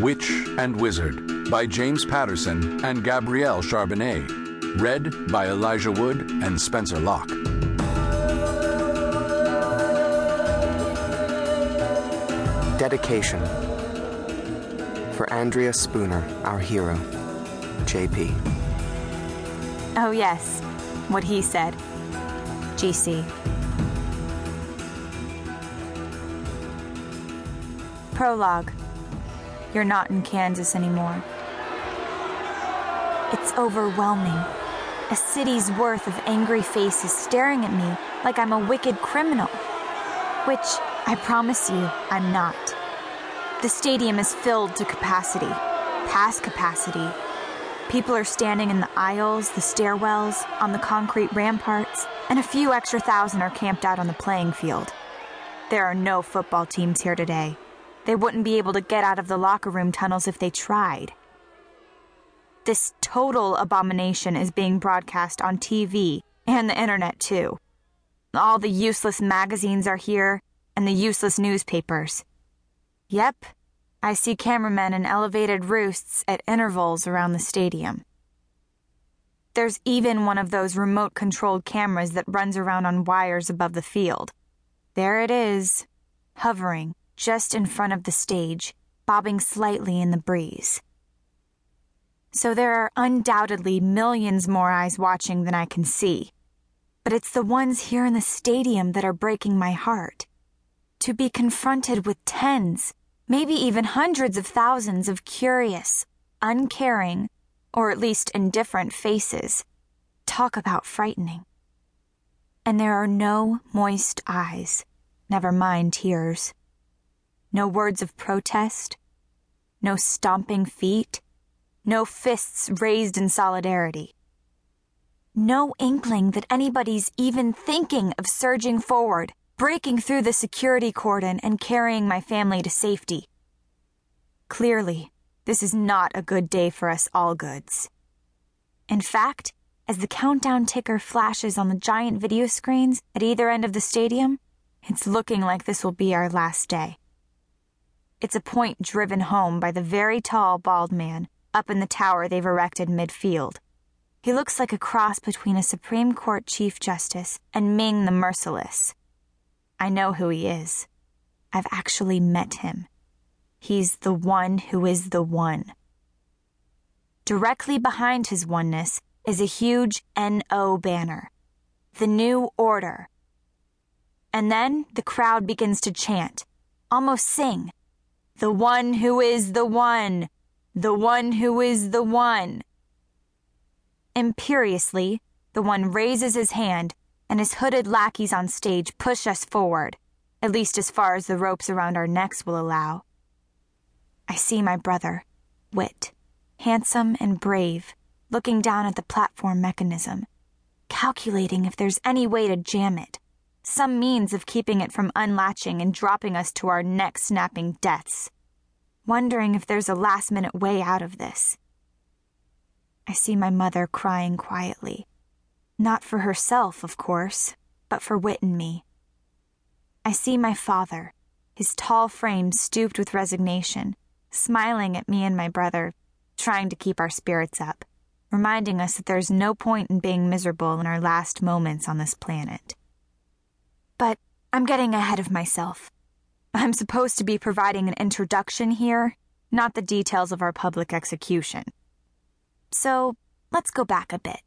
Witch and Wizard by James Patterson and Gabrielle Charbonnet. Read by Elijah Wood and Spencer Locke. Dedication for Andrea Spooner, our hero, JP. Oh, yes. What he said. GC. Prologue. You're not in Kansas anymore. It's overwhelming. A city's worth of angry faces staring at me like I'm a wicked criminal. Which, I promise you, I'm not. The stadium is filled to capacity, past capacity. People are standing in the aisles, the stairwells, on the concrete ramparts, and a few extra thousand are camped out on the playing field. There are no football teams here today. They wouldn't be able to get out of the locker room tunnels if they tried. This total abomination is being broadcast on TV and the internet, too. All the useless magazines are here, and the useless newspapers. Yep, I see cameramen in elevated roosts at intervals around the stadium. There's even one of those remote controlled cameras that runs around on wires above the field. There it is, hovering just in front of the stage, bobbing slightly in the breeze. So there are undoubtedly millions more eyes watching than I can see. But it's the ones here in the stadium that are breaking my heart. To be confronted with tens, maybe even hundreds of thousands of curious, uncaring, or at least indifferent faces. Talk about frightening. And there are no moist eyes, never mind tears. No words of protest, no stomping feet, no fists raised in solidarity. No inkling that anybody's even thinking of surging forward, breaking through the security cordon, and carrying my family to safety. Clearly, this is not a good day for us Allgoods. In fact, as the countdown ticker flashes on the giant video screens at either end of the stadium, it's looking like this will be our last day. It's a point driven home by the very tall, bald man up in the tower they've erected midfield. He looks like a cross between a Supreme Court Chief Justice and Ming the Merciless. I know who he is. I've actually met him. He's the one who is the one. Directly behind his oneness is a huge NO banner. The New Order. And then the crowd begins to chant, almost sing. The one who is the one. The one who is the one. Imperiously, the one raises his hand, and his hooded lackeys on stage push us forward, at least as far as the ropes around our necks will allow. I see my brother, Whit, handsome and brave, looking down at the platform mechanism, calculating if there's any way to jam it, some means of keeping it from unlatching and dropping us to our neck snapping deaths, wondering if there's a last minute way out of this. I see my mother crying quietly. Not for herself, of course, but for Whit and me. I see my father, his tall frame stooped with resignation, smiling at me and my brother, trying to keep our spirits up, reminding us that there's no point in being miserable in our last moments on this planet. But I'm getting ahead of myself. I'm supposed to be providing an introduction here, not the details of our public execution. So let's go back a bit.